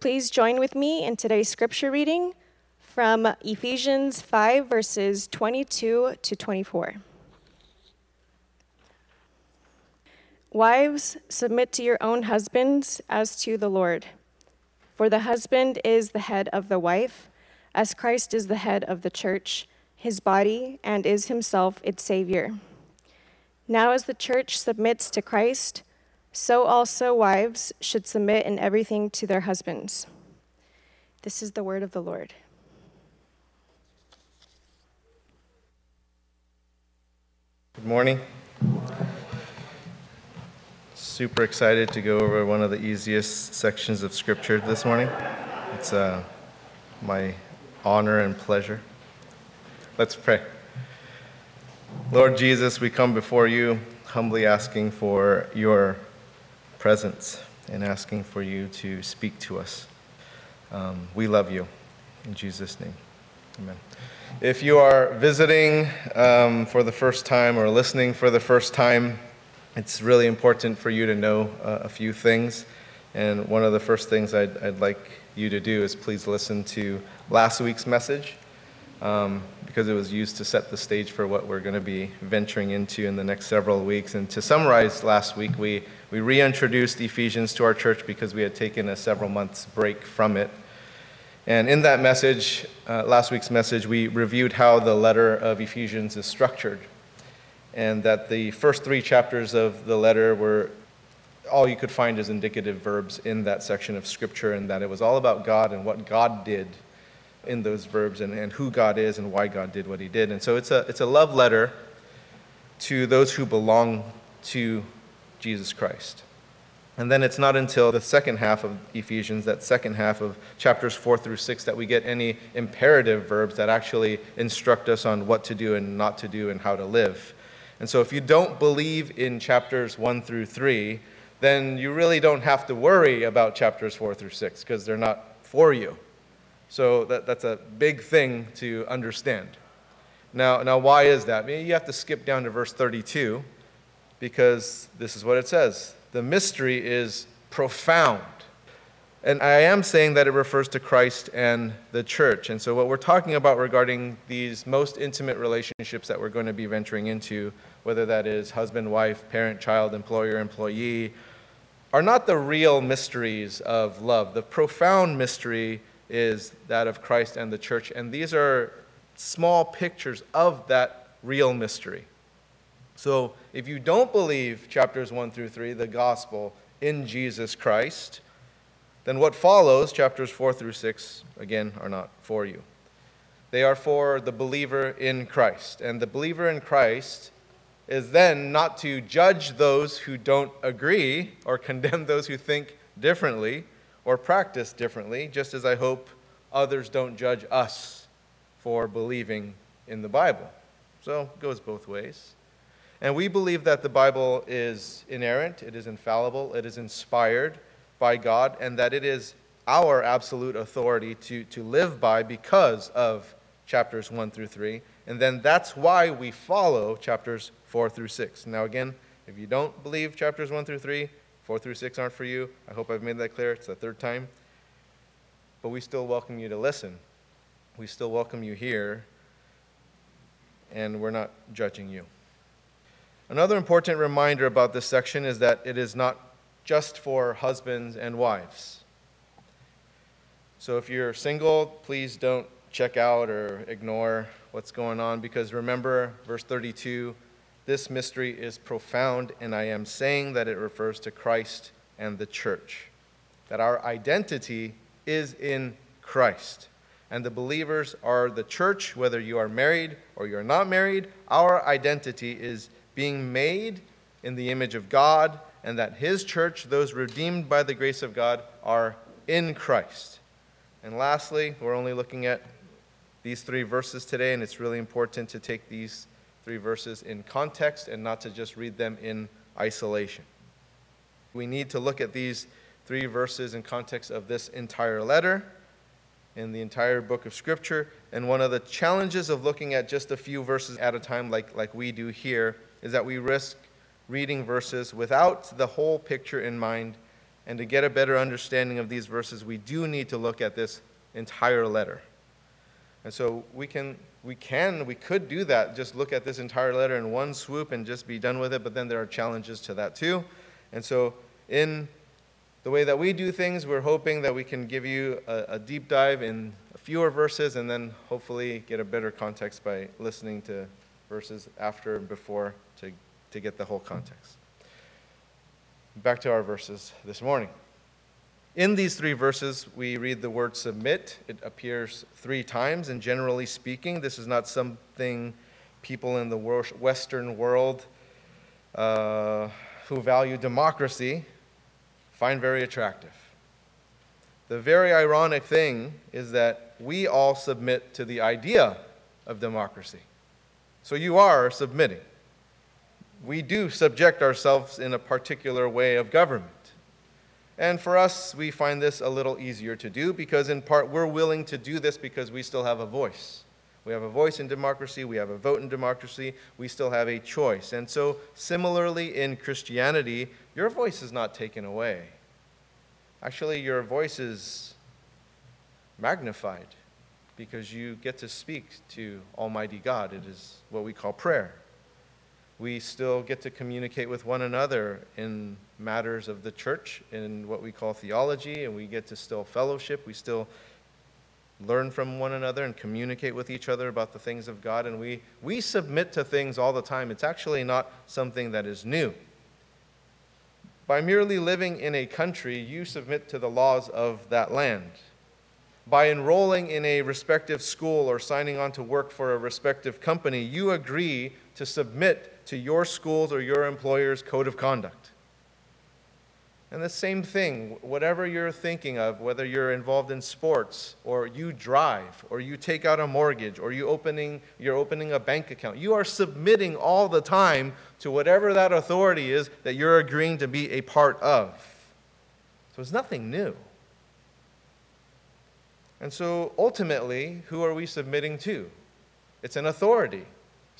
Please join with me in today's scripture reading from Ephesians 5, verses 22 to 24. Wives, submit to your own husbands as to the Lord. For the husband is the head of the wife, as Christ is the head of the church, his body, and is himself its Savior. Now, as the church submits to Christ, so also wives should submit in everything to their husbands. This is the word of the Lord. Good morning. Super excited to go over one of the easiest sections of Scripture this morning. It's uh, my honor and pleasure. Let's pray. Lord Jesus, we come before you humbly asking for your presence and asking for you to speak to us. Um, we love you. In Jesus' name, amen. If you are visiting um, for the first time or listening for the first time, it's really important for you to know uh, a few things. And one of the first things I'd, I'd, like you to do is please listen to last week's message um, because it was used to set the stage for what we're going to be venturing into in the next several weeks. And to summarize last week, we, we reintroduced Ephesians to our church because we had taken a several months break from it. And in that message, uh, last week's message, we reviewed how the letter of Ephesians is structured and that the first three chapters of the letter were all you could find as indicative verbs in that section of Scripture, and that it was all about God and what God did in those verbs and, and who God is and why God did what he did. And so it's a, it's a love letter to those who belong to Jesus Christ. And then it's not until the second half of Ephesians, that second half of chapters 4 through 6, that we get any imperative verbs that actually instruct us on what to do and not to do and how to live. And so if you don't believe in chapters 1 through 3, then you really don't have to worry about chapters 4 through 6 because they're not for you. So that, that's a big thing to understand. Now, now, why is that? You have to skip down to verse 32 because this is what it says The mystery is profound. And I am saying that it refers to Christ and the church. And so, what we're talking about regarding these most intimate relationships that we're going to be venturing into whether that is husband, wife, parent, child, employer, employee, are not the real mysteries of love. The profound mystery is that of Christ and the church, and these are small pictures of that real mystery. So, if you don't believe chapters 1 through 3, the gospel in Jesus Christ, then what follows, chapters 4 through 6, again, are not for you. They are for the believer in Christ. And the believer in Christ is then not to judge those who don't agree or condemn those who think differently or practice differently, just as I hope others don't judge us for believing in the Bible. So it goes both ways. And we believe that the Bible is inerrant, it is infallible, it is inspired by God, and that it is our absolute authority to, to live by because of chapters 1 through 3. And then that's why we follow chapters 4 through 6. Now, again, if you don't believe chapters 1 through 3, 4 through 6 aren't for you. I hope I've made that clear. It's the third time. But we still welcome you to listen. We still welcome you here, and we're not judging you. Another important reminder about this section is that it is not just for husbands and wives. So if you're single, please don't check out or ignore what's going on because remember, verse 32 this mystery is profound, and I am saying that it refers to Christ and the church. That our identity is in Christ. And the believers are the church, whether you are married or you're not married. Our identity is being made in the image of God, and that His church, those redeemed by the grace of God, are in Christ. And lastly, we're only looking at these three verses today, and it's really important to take these three verses in context and not to just read them in isolation. We need to look at these three verses in context of this entire letter in the entire book of Scripture. And one of the challenges of looking at just a few verses at a time, like, like we do here, is that we risk reading verses without the whole picture in mind And to get a better understanding of these verses, we do need to look at this entire letter. And so we can, we can, we could do that, just look at this entire letter in one swoop and just be done with it, but then there are challenges to that too. And so in the way that we do things, we're hoping that we can give you a, a deep dive in fewer verses and then hopefully get a better context by listening to verses after and before to, to get the whole context. Back to our verses this morning. In these three verses, we read the word submit. It appears three times, and generally speaking, this is not something people in the Western world uh, who value democracy find very attractive. The very ironic thing is that we all submit to the idea of democracy. So you are submitting. We do subject ourselves in a particular way of government. And for us, we find this a little easier to do because, in part, we're willing to do this because we still have a voice. We have a voice in democracy, we have a vote in democracy, we still have a choice. And so, similarly, in Christianity, your voice is not taken away. Actually, your voice is magnified because you get to speak to Almighty God. It is what we call prayer. We still get to communicate with one another in matters of the church, in what we call theology, and we get to still fellowship. We still learn from one another and communicate with each other about the things of God. And we, we submit to things all the time. It's actually not something that is new. By merely living in a country, you submit to the laws of that land. By enrolling in a respective school or signing on to work for a respective company, you agree to submit to your school's or your employer's code of conduct. And the same thing, whatever you're thinking of, whether you're involved in sports or you drive or you take out a mortgage or you opening, you're opening a bank account, you are submitting all the time to whatever that authority is that you're agreeing to be a part of. So it's nothing new. And so ultimately, who are we submitting to? It's an authority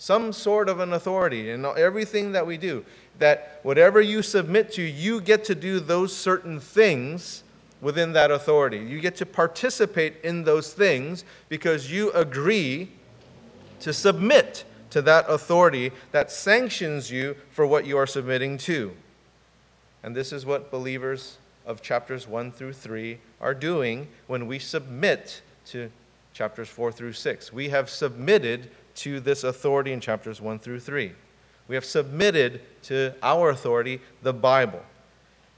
some sort of an authority in everything that we do. That whatever you submit to, you get to do those certain things within that authority. You get to participate in those things because you agree to submit to that authority that sanctions you for what you are submitting to. And this is what believers of chapters 1 through 3 are doing when we submit to chapters 4 through 6. We have submitted to this authority in chapters 1 through 3. We have submitted to our authority, the Bible.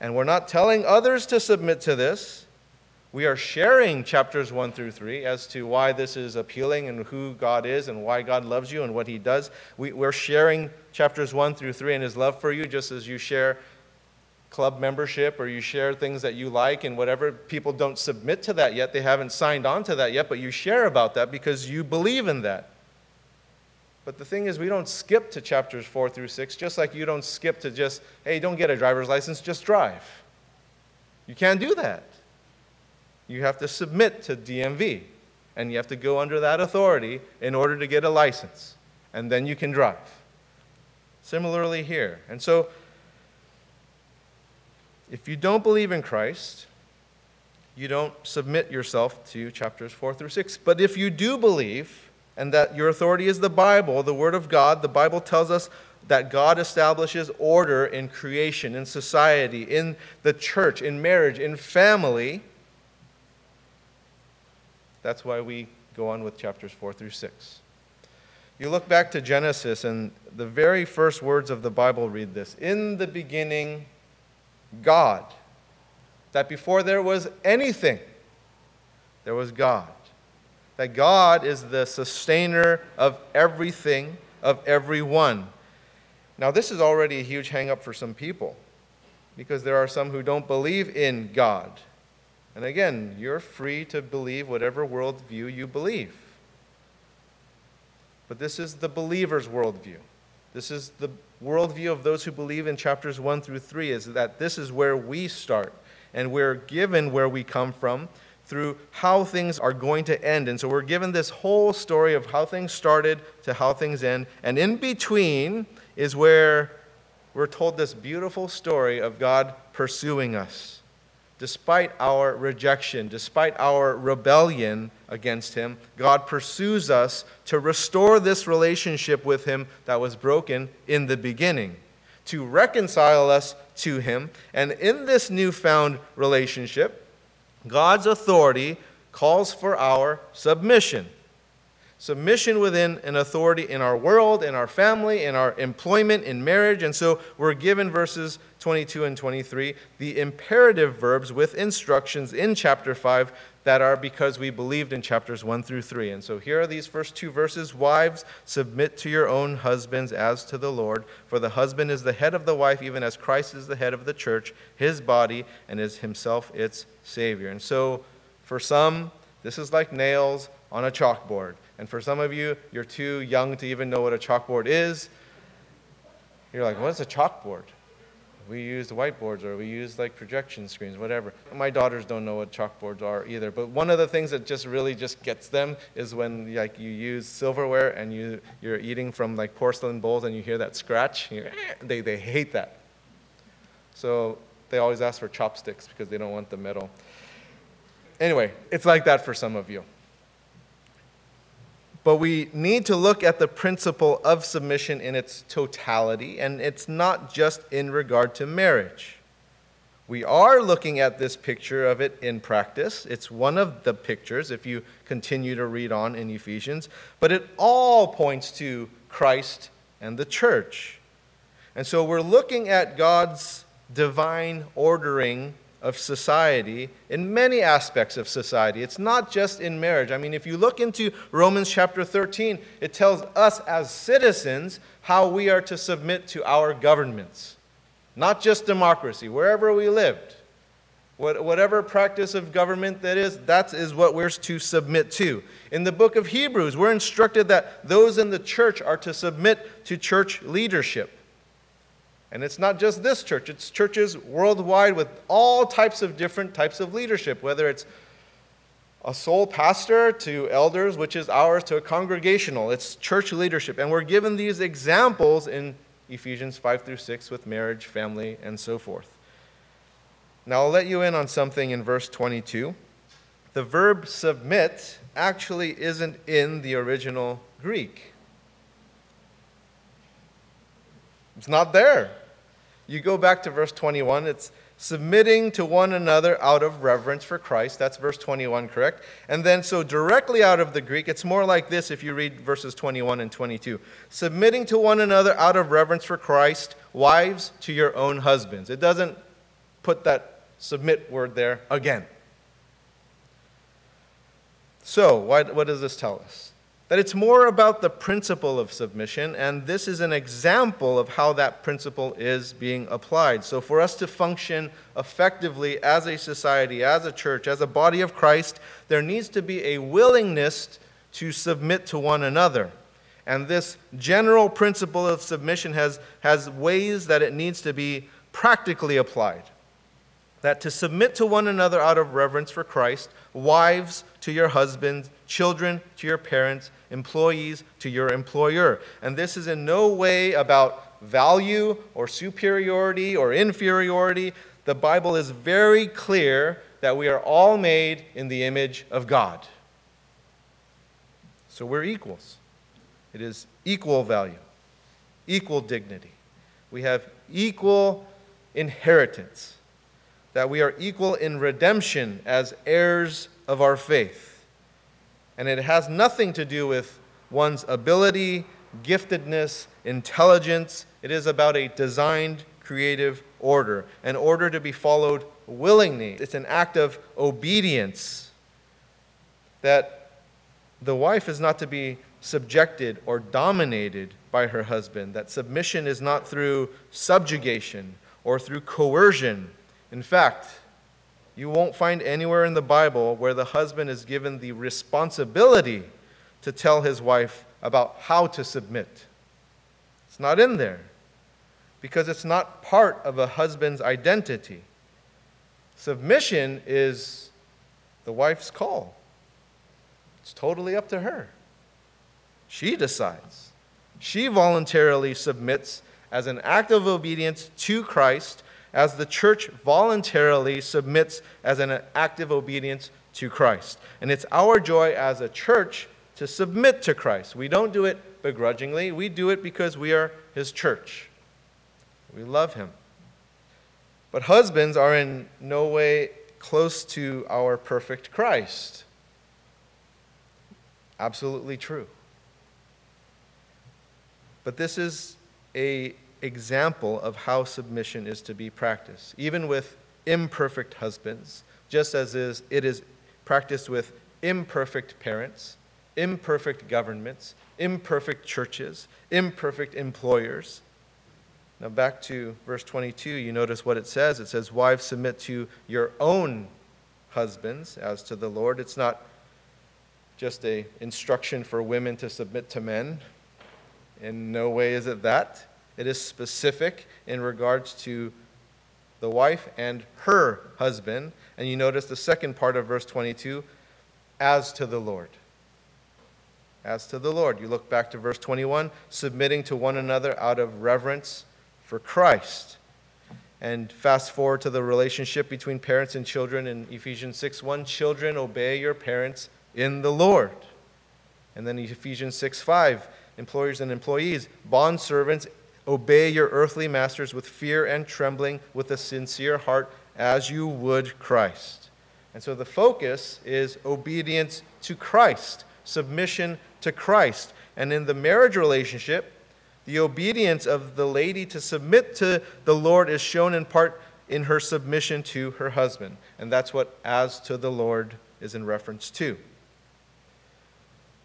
And we're not telling others to submit to this. We are sharing chapters 1 through 3 as to why this is appealing and who God is and why God loves you and what He does. We, are sharing chapters 1 through 3 and His love for you, just as you share club membership or you share things that you like and whatever. People don't submit to that yet. They haven't signed on to that yet, but you share about that because you believe in that. But the thing is, we don't skip to chapters 4 through 6, just like you don't skip to just, hey, don't get a driver's license, just drive. You can't do that. You have to submit to DMV, and you have to go under that authority in order to get a license, and then you can drive. Similarly, here. And so, if you don't believe in Christ, you don't submit yourself to chapters 4 through 6. But if you do believe, and that your authority is the Bible, the Word of God. The Bible tells us that God establishes order in creation, in society, in the church, in marriage, in family. That's why we go on with chapters 4 through 6. You look back to Genesis, and the very first words of the Bible read this In the beginning, God. That before there was anything, there was God that God is the sustainer of everything, of everyone. Now, this is already a huge hangup for some people because there are some who don't believe in God. And again, you're free to believe whatever worldview you believe. But this is the believer's worldview. This is the worldview of those who believe in chapters 1 through 3 is that this is where we start. And we're given where we come from through how things are going to end. And so we're given this whole story of how things started to how things end. And in between is where we're told this beautiful story of God pursuing us. despite our rejection, despite our rebellion against Him, God pursues us to restore this relationship with Him that was broken in the beginning, to reconcile us to Him. And in this newfound relationship, God's authority calls for our submission submission within an authority in our world, in our family, in our employment, in marriage. And so we're given verses 22 and 23, the imperative verbs with instructions in chapter 5 that are because we believed in chapters 1 through 3. And so here are these first two verses Wives, submit to your own husbands as to the Lord, for the husband is the head of the wife, even as Christ is the head of the church, his body, and is himself its Savior. And so for some, this is like nails on a chalkboard. And for some of you, you're too young to even know what a chalkboard is. You're like, what is a chalkboard? We use whiteboards or we use like projection screens, whatever. My daughters don't know what chalkboards are either. But one of the things that just really just gets them is when like you use silverware and you, you're eating from like porcelain bowls and you hear that scratch. They, they hate that. So they always ask for chopsticks because they don't want the metal. Anyway, it's like that for some of you. But we need to look at the principle of submission in its totality, and it's not just in regard to marriage. We are looking at this picture of it in practice. It's one of the pictures if you continue to read on in Ephesians, but it all points to Christ and the church. And so we're looking at God's divine ordering of society, in many aspects of society. It's not just in marriage. I mean, if you look into Romans chapter 13, it tells us as citizens how we are to submit to our governments, not just democracy, wherever we lived. Whatever practice of government that is, that is what we're to submit to. In the book of Hebrews, we're instructed that those in the church are to submit to church leadership. And it's not just this church, it's churches worldwide with all types of different types of leadership, whether it's a sole pastor to elders, which is ours, to a congregational. It's church leadership. And we're given these examples in Ephesians 5 through 6 with marriage, family, and so forth. Now, I'll let you in on something in verse 22. The verb submit actually isn't in the original Greek, it's not there. You go back to verse 21, it's submitting to one another out of reverence for Christ. That's verse 21, correct? And then, so directly out of the Greek, it's more like this if you read verses 21 and 22. Submitting to one another out of reverence for Christ, wives to your own husbands. It doesn't put that submit word there again. So, why, what does this tell us? That it's more about the principle of submission, and this is an example of how that principle is being applied. So, for us to function effectively as a society, as a church, as a body of Christ, there needs to be a willingness to submit to one another. And this general principle of submission has, has ways that it needs to be practically applied. That to submit to one another out of reverence for Christ, wives to your husbands, children to your parents, employees to your employer. And this is in no way about value or superiority or inferiority. The Bible is very clear that we are all made in the image of God. So we're equals. It is equal value, equal dignity. We have equal inheritance, that we are equal in redemption as heirs of our faith and it has nothing to do with one's ability, giftedness, intelligence. It is about a designed, creative order, an order to be followed willingly. It's an act of obedience that the wife is not to be subjected or dominated by her husband, that submission is not through subjugation or through coercion. In fact, you won't find anywhere in the Bible where the husband is given the responsibility to tell his wife about how to submit. It's not in there because it's not part of a husband's identity. Submission is the wife's call, it's totally up to her. She decides. She voluntarily submits as an act of obedience to Christ as the church voluntarily submits as an active obedience to Christ. And it's our joy as a church to submit to Christ. We don't do it begrudgingly, we do it because we are his church. We love him. But husbands are in no way close to our perfect Christ. Absolutely true. But this is a example of how submission is to be practiced, even with imperfect husbands, just as is, it is practiced with imperfect parents, imperfect governments, imperfect churches, imperfect employers. Now, back to verse 22, you notice what it says. It says, Wives, submit to your own husbands as to the Lord. It's not just a instruction for women to submit to men. In no way is it that. It is specific in regards to the wife and her husband. And you notice the second part of verse 22 as to the Lord. As to the Lord. You look back to verse 21 submitting to one another out of reverence for Christ. And fast forward to the relationship between parents and children in Ephesians 6 1 Children, obey your parents in the Lord. And then Ephesians 6 5 Employers and employees, bond servants, obey your earthly masters with fear and trembling, with a sincere heart, as you would Christ. And so the focus is obedience to Christ, submission to Christ. And in the marriage relationship, the obedience of the lady to submit to the Lord is shown in part in her submission to her husband. And that's what as to the Lord is in reference to.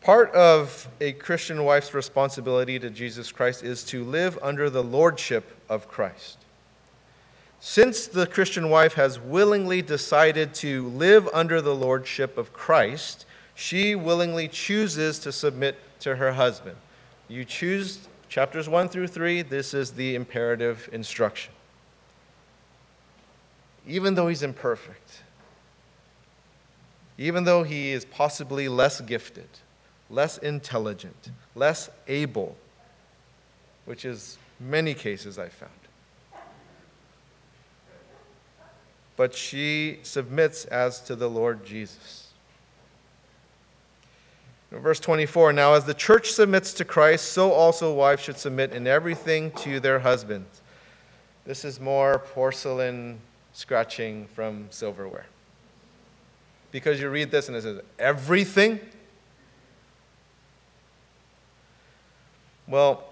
Part of a Christian wife's responsibility to Jesus Christ is to live under the lordship of Christ. Since the Christian wife has willingly decided to live under the lordship of Christ, she willingly chooses to submit to her husband. You choose chapters 1 through 3, this is the imperative instruction. Even though he's imperfect, even though he is possibly less gifted, less intelligent, less able, which is many cases I found. But she submits as to the Lord Jesus. Verse 24 Now, as the church submits to Christ, so also wives should submit in everything to their husbands. This is more porcelain scratching from silverware. Because you read this and it says, everything? Well,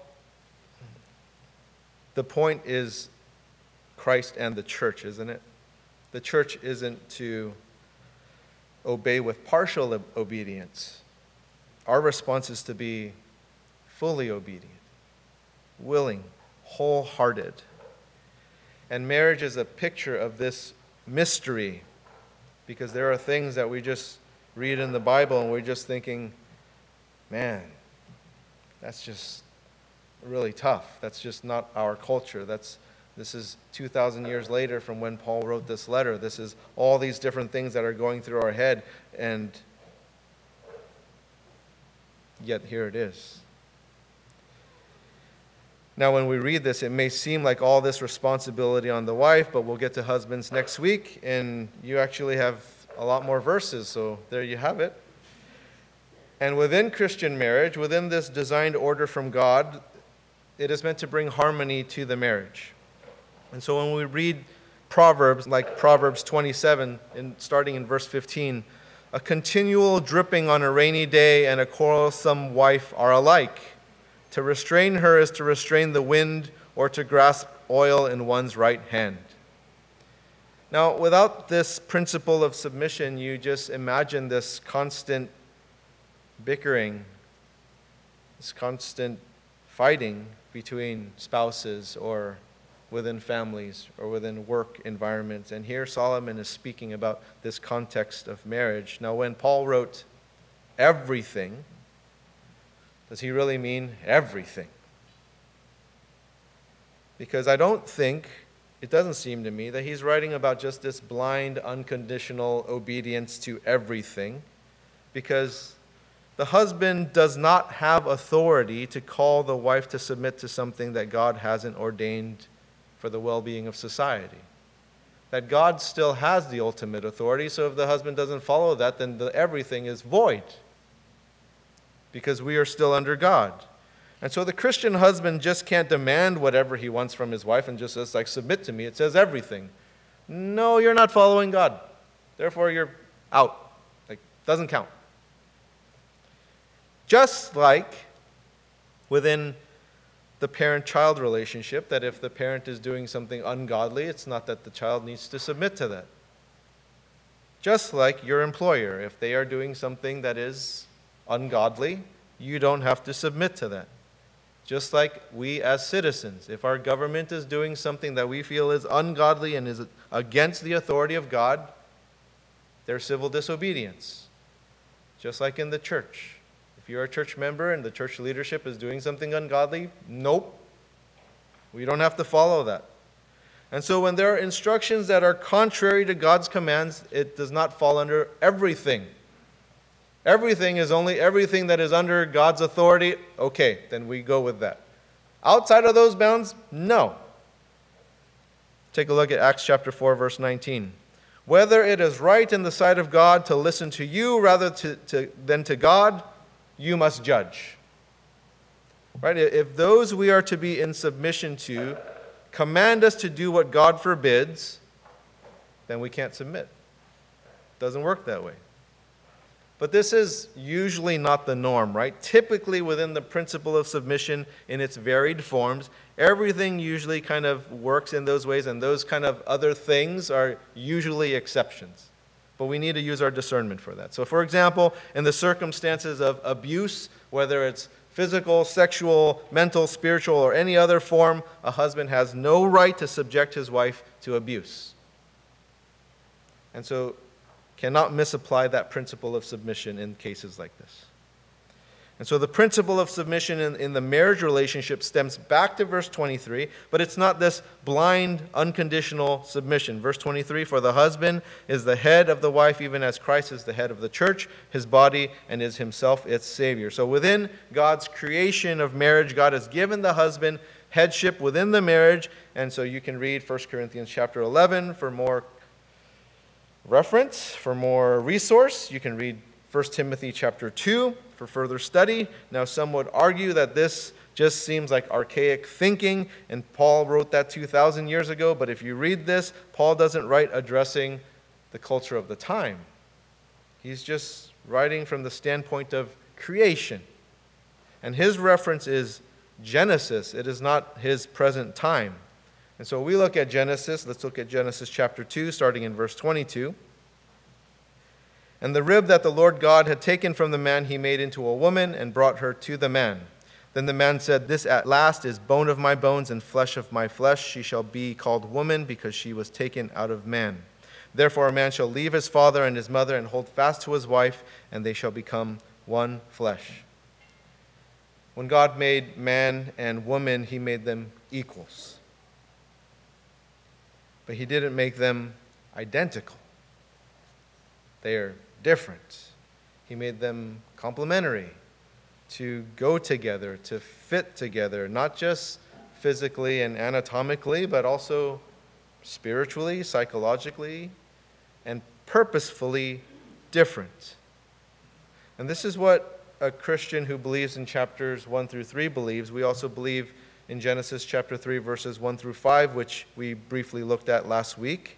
the point is Christ and the church, isn't it? The church isn't to obey with partial obedience our response is to be fully obedient, willing, wholehearted. And marriage is a picture of this mystery because there are things that we just read in the Bible and we're just thinking, man, that's just really tough. That's just not our culture. That's this is 2,000 years later from when Paul wrote this letter. This is all these different things that are going through our head, and yet here it is. Now, when we read this, it may seem like all this responsibility on the wife, but we'll get to husbands next week, and you actually have a lot more verses, so there you have it. And within Christian marriage, within this designed order from God, it is meant to bring harmony to the marriage. And so when we read Proverbs, like Proverbs 27, in, starting in verse 15, a continual dripping on a rainy day and a quarrelsome wife are alike. To restrain her is to restrain the wind or to grasp oil in one's right hand. Now, without this principle of submission, you just imagine this constant bickering, this constant fighting between spouses or within families or within work environments. And here Solomon is speaking about this context of marriage. Now, when Paul wrote everything, does he really mean everything? Because I don't think, it doesn't seem to me, that he's writing about just this blind, unconditional obedience to everything. Because the husband does not have authority to call the wife to submit to something that God hasn't ordained for the well being of society. That God still has the ultimate authority, so if the husband doesn't follow that, then the, everything is void because we are still under God. And so the Christian husband just can't demand whatever he wants from his wife and just says, like, submit to me. It says everything. No, you're not following God. Therefore, you're out. Like, doesn't count. Just like within the parent child relationship, that if the parent is doing something ungodly, it's not that the child needs to submit to that. Just like your employer, if they are doing something that is ungodly, you don't have to submit to that. Just like we as citizens, if our government is doing something that we feel is ungodly and is against the authority of God, there's civil disobedience. Just like in the church. If you're a church member and the church leadership is doing something ungodly, nope. We don't have to follow that. And so when there are instructions that are contrary to God's commands, it does not fall under everything. Everything is only everything that is under God's authority. Okay, then we go with that. Outside of those bounds, no. Take a look at Acts chapter 4, verse 19. Whether it is right in the sight of God to listen to you rather to, to, than to God, you must judge. Right? If those we are to be in submission to command us to do what God forbids, then we can't submit. It doesn't work that way. But this is usually not the norm, right? Typically, within the principle of submission in its varied forms, everything usually kind of works in those ways, and those kind of other things are usually exceptions. But we need to use our discernment for that. So, for example, in the circumstances of abuse, whether it's physical, sexual, mental, spiritual, or any other form, a husband has no right to subject his wife to abuse. And so cannot misapply that principle of submission in cases like this. And so the principle of submission in, in, the marriage relationship stems back to verse 23, but it's not this blind, unconditional submission. Verse 23 For the husband is the head of the wife, even as Christ is the head of the church, his body, and is himself its Savior. So within God's creation of marriage, God has given the husband headship within the marriage. And so you can read 1 Corinthians chapter 11 for more reference, for more resource, you can read 1 Timothy chapter 2 for further study. Now, some would argue that this just seems like archaic thinking, and Paul wrote that 2,000 years ago. But if you read this, Paul doesn't write addressing the culture of the time. He's just writing from the standpoint of creation. And his reference is Genesis, it is not his present time. And so we look at Genesis. Let's look at Genesis chapter 2, starting in verse 22. And the rib that the Lord God had taken from the man, he made into a woman and brought her to the man. Then the man said, This at last is bone of my bones and flesh of my flesh. She shall be called woman because she was taken out of man. Therefore, a man shall leave his father and his mother and hold fast to his wife, and they shall become one flesh. When God made man and woman, he made them equals but he didn't make them identical. They are different. He made them complementary, to go together, to fit together, not just physically and anatomically, but also spiritually, psychologically, and purposefully different. And this is what a Christian who believes in chapters 1 through 3 believes. We also believe in Genesis chapter 3, verses 1 through 5, which we briefly looked at last week.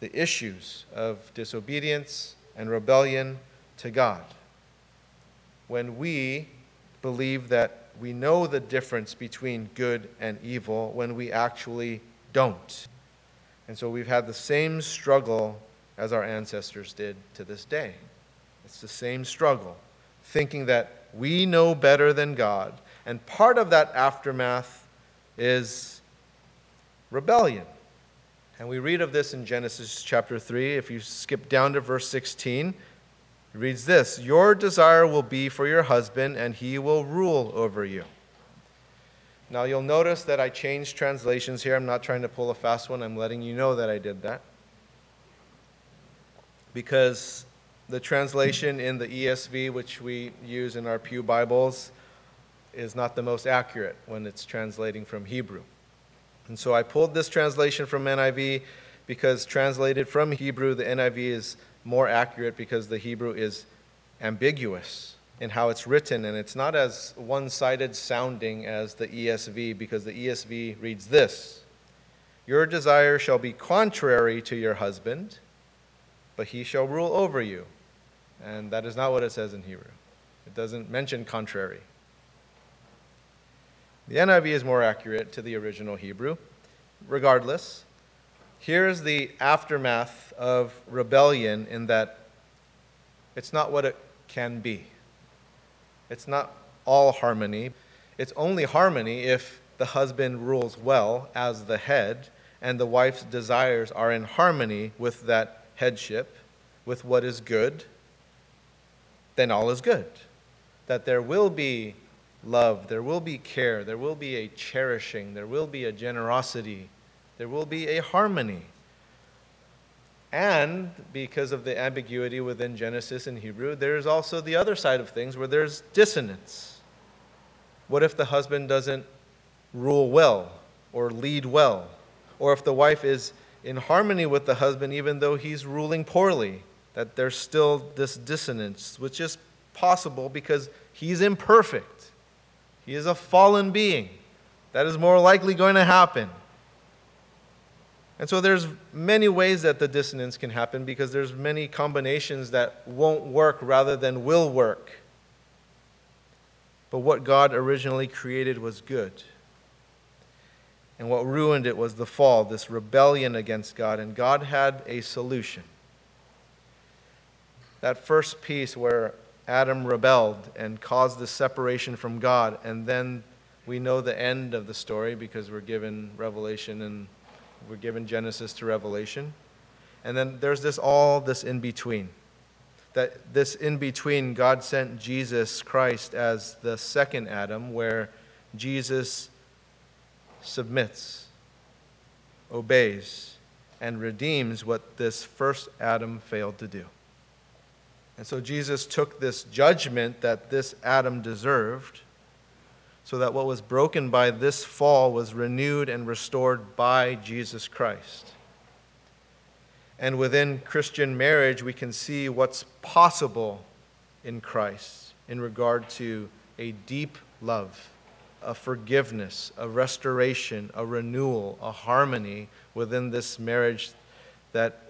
the issues of disobedience and rebellion to God. When we believe that we know the difference between good and evil, when we actually don't. And so we've had the same struggle as our ancestors did to this day. It's the same struggle, thinking that we know better than God. And part of that aftermath is rebellion. And we read of this in Genesis chapter 3. If you skip down to verse 16, it reads this Your desire will be for your husband, and he will rule over you. Now, you'll notice that I changed translations here. I'm not trying to pull a fast one, I'm letting you know that I did that. Because the translation in the ESV, which we use in our Pew Bibles, is not the most accurate when it's translating from Hebrew. And so I pulled this translation from NIV because translated from Hebrew, the NIV is more accurate because the Hebrew is ambiguous in how it's written, and it's not as one sided sounding as the ESV because the ESV reads this Your desire shall be contrary to your husband, but he shall rule over you. And that is not what it says in Hebrew. It doesn't mention contrary. The NIV is more accurate to the original Hebrew. Regardless, here's the aftermath of rebellion in that it's not what it can be. It's not all harmony. It's only harmony if the husband rules well as the head and the wife's desires are in harmony with that headship, with what is good, then all is good. That there will be love, there will be care, there will be a cherishing, there will be a generosity, there will be a harmony. And because of the ambiguity within Genesis and Hebrew, there's also the other side of things where there's dissonance. What if the husband doesn't rule well or lead well? Or if the wife is in harmony with the husband even though he's ruling poorly? That there's still this dissonance, which is possible because he's imperfect. He is a fallen being. That is more likely going to happen. And so there's many ways that the dissonance can happen because there's many combinations that won't work rather than will work. But what God originally created was good. And what ruined it was the fall, this rebellion against God. And God had a solution. That first piece where Adam rebelled and caused the separation from God, and then we know the end of the story because we're given Revelation and we're given Genesis to Revelation. And then there's this all this in between. That this in between, God sent Jesus Christ as the second Adam, where Jesus submits, obeys, and redeems what this first Adam failed to do. And so Jesus took this judgment that this Adam deserved so that what was broken by this fall was renewed and restored by Jesus Christ. And within Christian marriage, we can see what's possible in Christ in regard to a deep love, a forgiveness, a restoration, a renewal, a harmony within this marriage that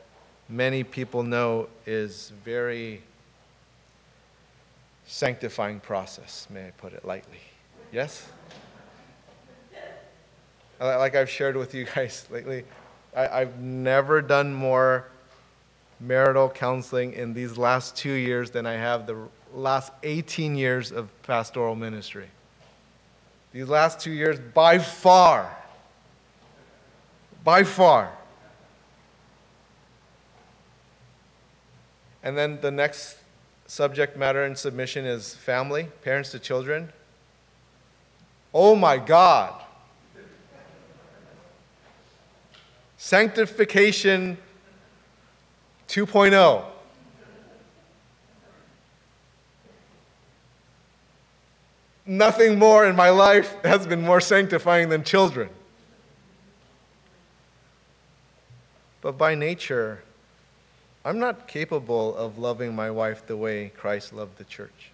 many people know is very sanctifying process, may I put it lightly. Yes? Like I've shared with you guys lately, I, have never done more marital counseling in these last two years than I have the last 18 years of pastoral ministry. These last two years, by far, by far. And then the next subject matter in submission is family, parents to children. Oh my God. Sanctification 2.0. Nothing more in my life has been more sanctifying than children. But by nature, I'm not capable of loving my wife the way Christ loved the church.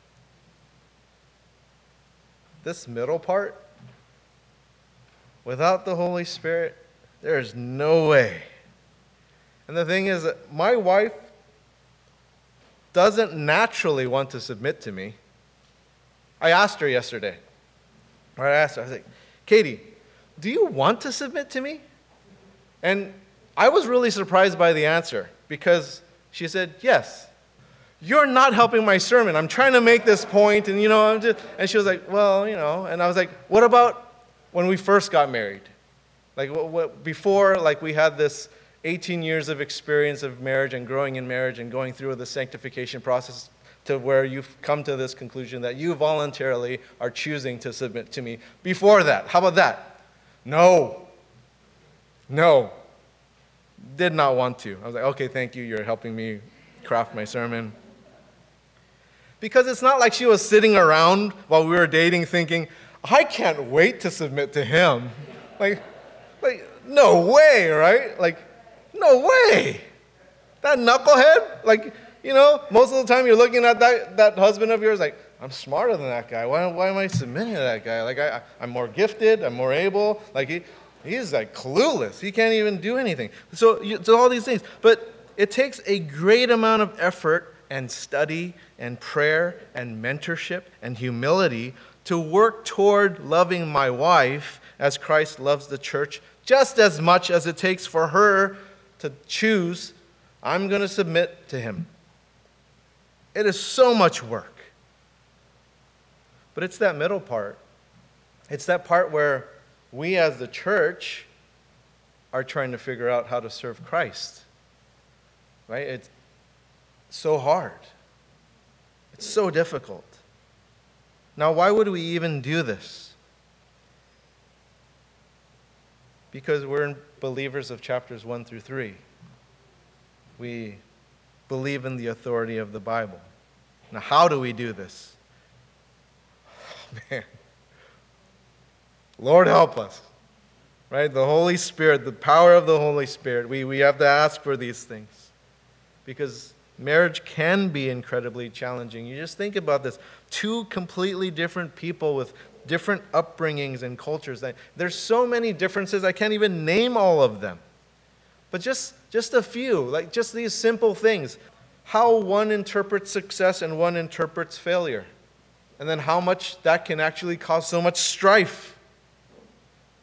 This middle part, without the Holy Spirit, there is no way. And the thing is my wife doesn't naturally want to submit to me. I asked her yesterday. I asked her, I was like, Katie, do you want to submit to me? And I was really surprised by the answer because she said, Yes you're not helping my sermon. I'm trying to make this point, and you know, I'm just, and she was like, well, you know, and I was like, what about when we first got married? Like what, what, before, like we had this 18 years of experience of marriage and growing in marriage and going through the sanctification process to where you've come to this conclusion that you voluntarily are choosing to submit to me. Before that, how about that? No. No. Did not want to. I was like, okay, thank you. You're helping me craft my sermon. Because it's not like she was sitting around while we were dating thinking, I can't wait to submit to him. Like, like no way, right? Like, no way. That knucklehead? Like, you know, most of the time you're looking at that, that husband of yours like, I'm smarter than that guy. Why, why am I submitting to that guy? Like, I, I'm more gifted, I'm more able. Like, he, he's like clueless. He can't even do anything. So, so all these things. But it takes a great amount of effort and study and prayer and mentorship and humility to work toward loving my wife as Christ loves the church just as much as it takes for her to choose, I'm going to submit to him. It is so much work. But it's that middle part. It's that part where we as the church are trying to figure out how to serve Christ. Right? It's so hard. It's so difficult. Now, why would we even do this? Because we're believers of chapters 1 through 3. We believe in the authority of the Bible. Now, how do we do this? Oh, man. Lord, help us. Right? The Holy Spirit, the power of the Holy Spirit. We, we have to ask for these things. Because marriage can be incredibly challenging. You just think about this two completely different people with different upbringings and cultures. There's so many differences, I can't even name all of them. But just, just a few, like just these simple things. How one interprets success and one interprets failure. And then how much that can actually cause so much strife.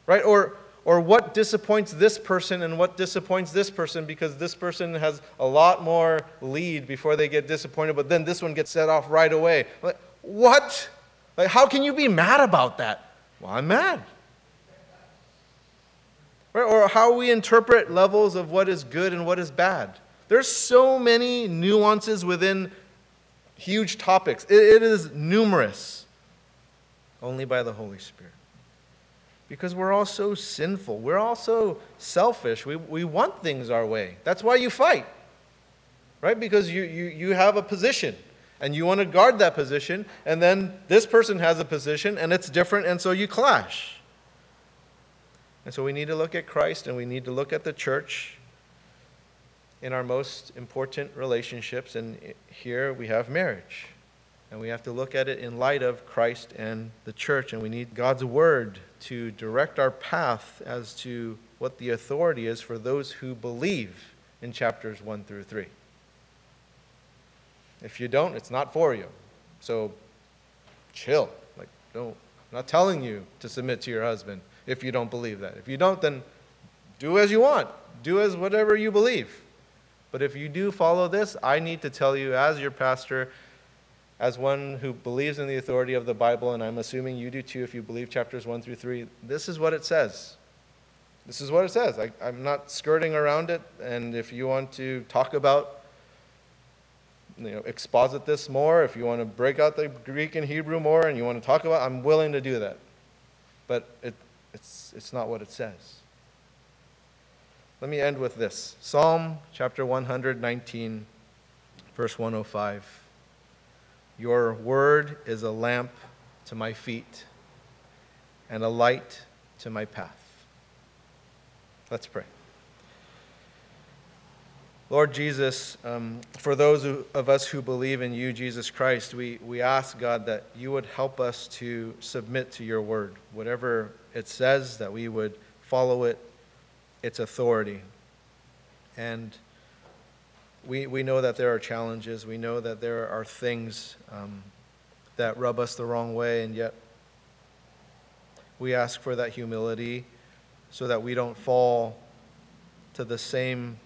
Right? Or, or what disappoints this person and what disappoints this person because this person has a lot more lead before they get disappointed, but then this one gets set off right away. Like, what? Like, how can you be mad about that? Well, I'm mad. Right? Or how we interpret levels of what is good and what is bad. There's so many nuances within huge topics. it, it is numerous. Only by the Holy Spirit. Because we're all so sinful. We're all so selfish. We, we want things our way. That's why you fight. Right? Because you, you, you have a position and you want to guard that position, and then this person has a position and it's different, and so you clash. And so we need to look at Christ and we need to look at the church in our most important relationships, and here we have marriage. And we have to look at it in light of Christ and the church, and we need God's word to direct our path as to what the authority is for those who believe in chapters 1 through 3. If you don't, it's not for you. So chill. Like, don't, I'm not telling you to submit to your husband if you don't believe that. If you don't, then do as you want, do as whatever you believe. But if you do follow this, I need to tell you, as your pastor, as one who believes in the authority of the Bible, and I'm assuming you do too if you believe chapters 1 through 3, this is what it says. This is what it says. I, am not skirting around it, and if you want to talk about you know, exposit this more, if you want to break out the Greek and Hebrew more and you want to talk about I'm willing to do that. But it, it's, it's not what it says. Let me end with this Psalm chapter 119, verse 105. Your word is a lamp to my feet and a light to my path. Let's pray. Lord Jesus, um, for those of us who believe in you, Jesus Christ, we, we ask, God, that you would help us to submit to your word. Whatever it says, that we would follow it, its authority. And we, we know that there are challenges. We know that there are things um, that rub us the wrong way, and yet we ask for that humility so that we don't fall to the same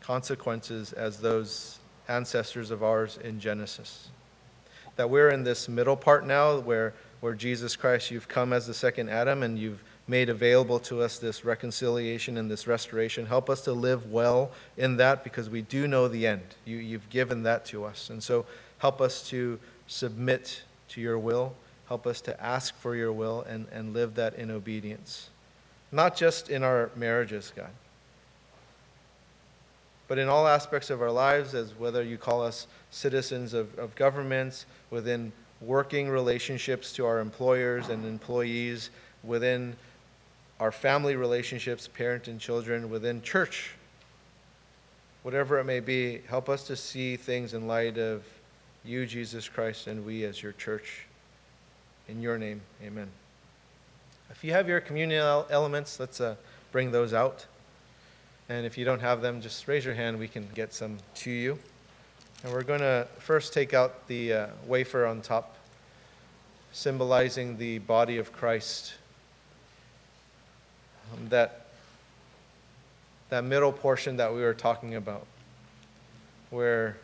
consequences as those ancestors of ours in Genesis. That we're in this middle part now where, where Jesus Christ, you've come as the second Adam and you've made available to us this reconciliation and this restoration. Help us to live well in that because we do know the end. You, you've given that to us. And so help us to submit to your will. Help us to ask for your will and, and live that in obedience. Not just in our marriages, God, but in all aspects of our lives, as whether you call us citizens of, of governments, within working relationships to our employers and employees, within our family relationships, parent and children, within church, whatever it may be, help us to see things in light of you, Jesus Christ, and we as your church. In your name, amen. If you have your communion elements, let's uh, bring those out. And if you don't have them, just raise your hand. We can get some to you. And we're going to first take out the uh, wafer on top, symbolizing the body of Christ. Um, that, that middle portion that we were talking about, where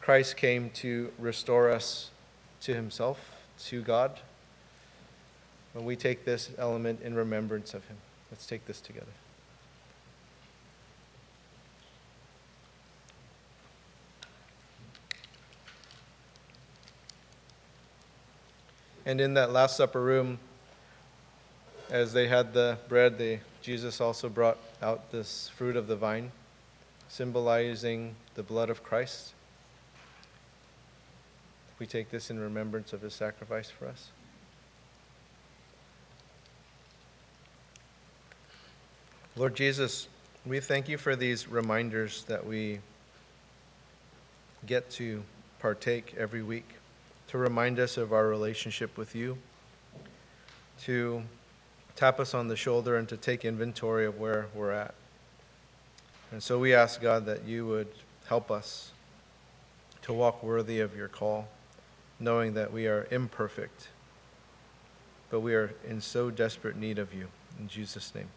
Christ came to restore us to himself, to God. When we take this element in remembrance of him, let's take this together. And in that Last Supper room, as they had the bread, they, Jesus also brought out this fruit of the vine, symbolizing the blood of Christ. We take this in remembrance of his sacrifice for us. Lord Jesus, we thank you for these reminders that we get to partake every week to remind us of our relationship with you, to tap us on the shoulder, and to take inventory of where we're at. And so we ask, God, that you would help us to walk worthy of your call, knowing that we are imperfect, but we are in so desperate need of you. In Jesus' name.